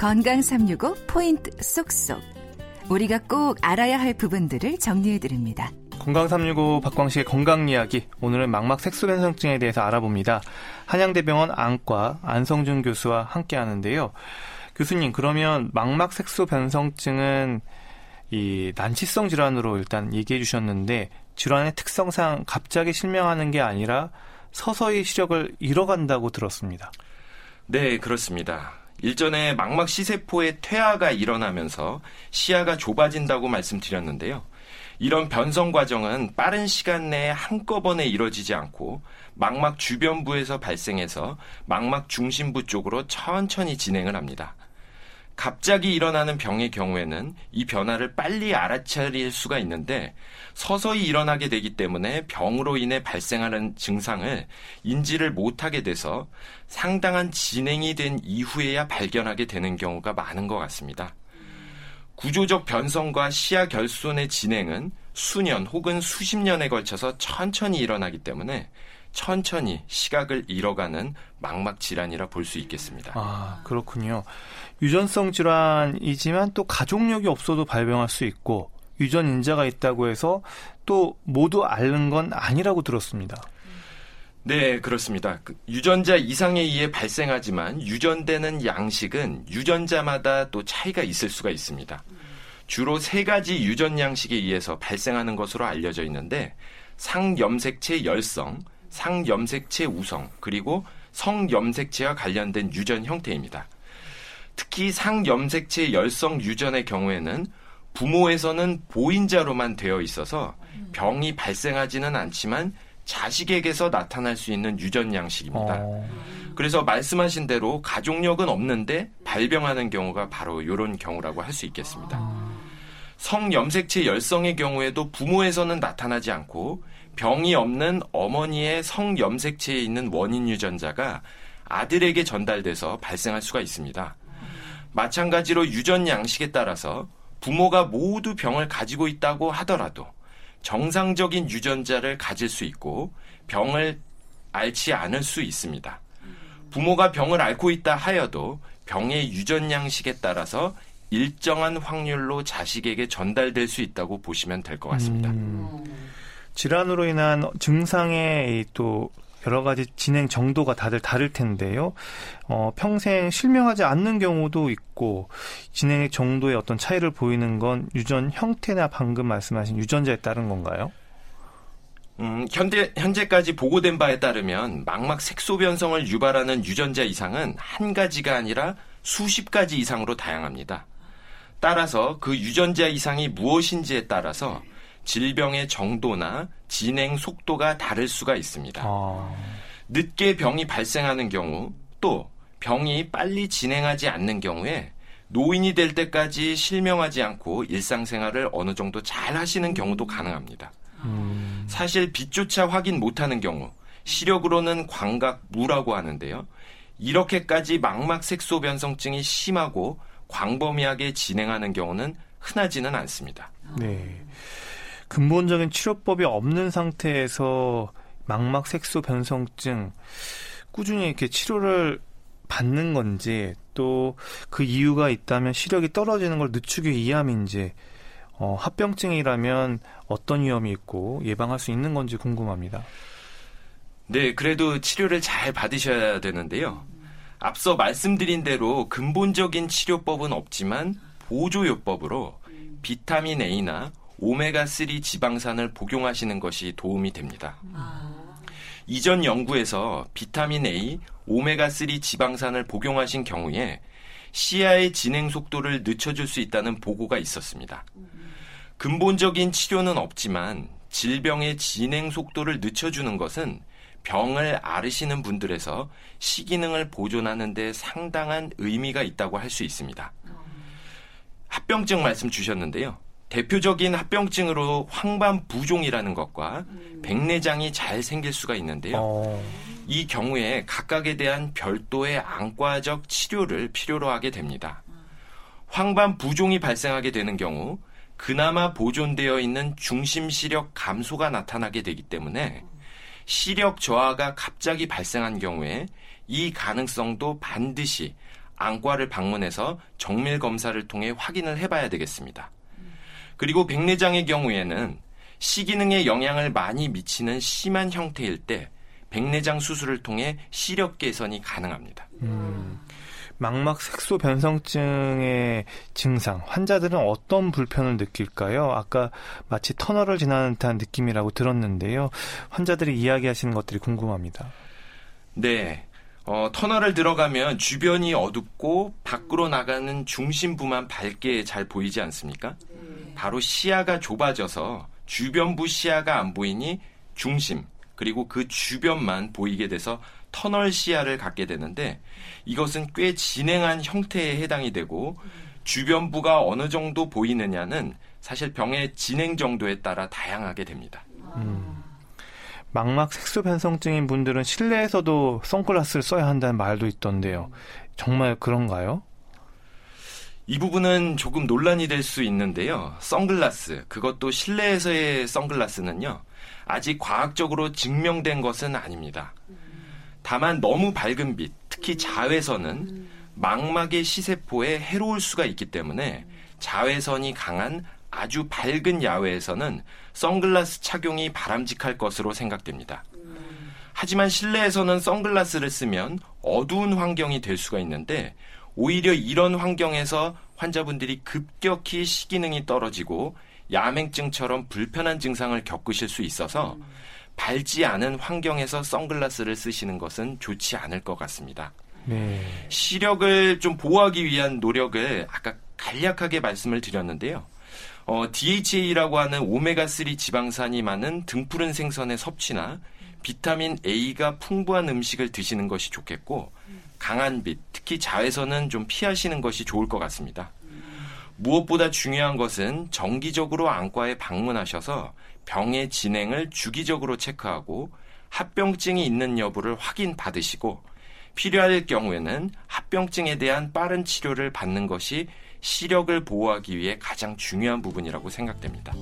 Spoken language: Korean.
건강 365 포인트 쏙쏙. 우리가 꼭 알아야 할 부분들을 정리해 드립니다. 건강 365 박광식의 건강 이야기. 오늘은 망막 색소 변성증에 대해서 알아봅니다. 한양대병원 안과 안성준 교수와 함께 하는데요. 교수님, 그러면 망막 색소 변성증은 이 난치성 질환으로 일단 얘기해 주셨는데 질환의 특성상 갑자기 실명하는 게 아니라 서서히 시력을 잃어간다고 들었습니다. 네, 그렇습니다. 일전에 망막 시세포의 퇴화가 일어나면서 시야가 좁아진다고 말씀드렸는데요. 이런 변성 과정은 빠른 시간 내에 한꺼번에 이뤄지지 않고 망막 주변부에서 발생해서 망막 중심부 쪽으로 천천히 진행을 합니다. 갑자기 일어나는 병의 경우에는 이 변화를 빨리 알아차릴 수가 있는데 서서히 일어나게 되기 때문에 병으로 인해 발생하는 증상을 인지를 못하게 돼서 상당한 진행이 된 이후에야 발견하게 되는 경우가 많은 것 같습니다. 구조적 변성과 시야 결손의 진행은 수년 혹은 수십 년에 걸쳐서 천천히 일어나기 때문에 천천히 시각을 잃어가는 망막 질환이라 볼 수 있겠습니다. 아, 그렇군요. 유전성 질환이지만 또 가족력이 없어도 발병할 수 있고 유전 인자가 있다고 해서 또 모두 앓는 건 아니라고 들었습니다. 네, 그렇습니다. 그 유전자 이상에 의해 발생하지만 유전되는 양식은 유전자마다 또 차이가 있을 수가 있습니다. 주로 세 가지 유전 양식에 의해서 발생하는 것으로 알려져 있는데 상염색체 열성, 상염색체 우성, 그리고 성염색체와 관련된 유전 형태입니다. 특히 상염색체 열성 유전의 경우에는 부모에서는 보인자로만 되어 있어서 병이 발생하지는 않지만 자식에게서 나타날 수 있는 유전 양식입니다. 어. 그래서 말씀하신 대로 가족력은 없는데 발병하는 경우가 바로 이런 경우라고 할 수 있겠습니다. 성염색체 열성의 경우에도 부모에서는 나타나지 않고 병이 없는 어머니의 성염색체에 있는 원인 유전자가 아들에게 전달돼서 발생할 수가 있습니다. 마찬가지로 유전 양식에 따라서 부모가 모두 병을 가지고 있다고 하더라도 정상적인 유전자를 가질 수 있고 병을 앓지 않을 수 있습니다. 부모가 병을 앓고 있다 하여도 병의 유전 양식에 따라서 일정한 확률로 자식에게 전달될 수 있다고 보시면 될 것 같습니다. 음, 질환으로 인한 증상의 또 여러 가지 진행 정도가 다들 다를 텐데요. 어, 평생 실명하지 않는 경우도 있고 진행의 정도의 어떤 차이를 보이는 건 유전 형태나 방금 말씀하신 유전자에 따른 건가요? 음, 현재, 현재까지 보고된 바에 따르면 망막 색소 변성을 유발하는 유전자 이상은 한 가지가 아니라 수십 가지 이상으로 다양합니다. 따라서 그 유전자 이상이 무엇인지에 따라서 질병의 정도나 진행 속도가 다를 수가 있습니다. 아... 늦게 병이 발생하는 경우 또 병이 빨리 진행하지 않는 경우에 노인이 될 때까지 실명하지 않고 일상생활을 어느 정도 잘 하시는 경우도 가능합니다. 음... 사실 빛조차 확인 못하는 경우 시력으로는 광각무라고 하는데요. 이렇게까지 망막색소 변성증이 심하고 광범위하게 진행하는 경우는 흔하지는 않습니다. 네. 근본적인 치료법이 없는 상태에서 망막 색소 변성증 꾸준히 이렇게 치료를 받는 건지 또 그 이유가 있다면 시력이 떨어지는 걸 늦추기 위함인지 어, 합병증이라면 어떤 위험이 있고 예방할 수 있는 건지 궁금합니다. 네, 그래도 치료를 잘 받으셔야 되는데요. 앞서 말씀드린 대로 근본적인 치료법은 없지만 보조요법으로 비타민 A나 오메가3 지방산을 복용하시는 것이 도움이 됩니다. 아. 이전 연구에서 비타민 A, 오메가3 지방산을 복용하신 경우에 시야의 진행 속도를 늦춰줄 수 있다는 보고가 있었습니다. 근본적인 치료는 없지만 질병의 진행 속도를 늦춰주는 것은 병을 앓으시는 분들에서 시기능을 보존하는 데 상당한 의미가 있다고 할 수 있습니다. 합병증 말씀 주셨는데요. 대표적인 합병증으로 황반부종이라는 것과 음. 백내장이 잘 생길 수가 있는데요. 어. 이 경우에 각각에 대한 별도의 안과적 치료를 필요로 하게 됩니다. 황반부종이 발생하게 되는 경우 그나마 보존되어 있는 중심 시력 감소가 나타나게 되기 때문에 시력 저하가 갑자기 발생한 경우에 이 가능성도 반드시 안과를 방문해서 정밀 검사를 통해 확인을 해봐야 되겠습니다. 그리고 백내장의 경우에는 시기능에 영향을 많이 미치는 심한 형태일 때 백내장 수술을 통해 시력 개선이 가능합니다. 음, 망막 색소 변성증의 증상, 환자들은 어떤 불편을 느낄까요? 아까 마치 터널을 지나는 듯한 느낌이라고 들었는데요. 환자들이 이야기하시는 것들이 궁금합니다. 네. 어, 터널을 들어가면 주변이 어둡고 밖으로 나가는 중심부만 밝게 잘 보이지 않습니까? 바로 시야가 좁아져서 주변부 시야가 안 보이니 중심, 그리고 그 주변만 보이게 돼서 터널 시야를 갖게 되는데 이것은 꽤 진행한 형태에 해당이 되고 주변부가 어느 정도 보이느냐는 사실 병의 진행 정도에 따라 다양하게 됩니다. 음. 망막 색소 변성증인 분들은 실내에서도 선글라스를 써야 한다는 말도 있던데요. 정말 그런가요? 이 부분은 조금 논란이 될 수 있는데요. 선글라스, 그것도 실내에서의 선글라스는요. 아직 과학적으로 증명된 것은 아닙니다. 다만 너무 밝은 빛, 특히 자외선은 망막의 시세포에 해로울 수가 있기 때문에 자외선이 강한 아주 밝은 야외에서는 선글라스 착용이 바람직할 것으로 생각됩니다. 하지만 실내에서는 선글라스를 쓰면 어두운 환경이 될 수가 있는데 오히려 이런 환경에서 환자분들이 급격히 시기능이 떨어지고 야맹증처럼 불편한 증상을 겪으실 수 있어서 밝지 않은 환경에서 선글라스를 쓰시는 것은 좋지 않을 것 같습니다. 네. 시력을 좀 보호하기 위한 노력을 아까 간략하게 말씀을 드렸는데요. 어, DHA라고 하는 오메가3 지방산이 많은 등푸른 생선의 섭취나 비타민 A가 풍부한 음식을 드시는 것이 좋겠고 강한 빛, 특히 자외선은 좀 피하시는 것이 좋을 것 같습니다. 무엇보다 중요한 것은 정기적으로 안과에 방문하셔서 병의 진행을 주기적으로 체크하고 합병증이 있는 여부를 확인 받으시고 필요할 경우에는 합병증에 대한 빠른 치료를 받는 것이 시력을 보호하기 위해 가장 중요한 부분이라고 생각됩니다.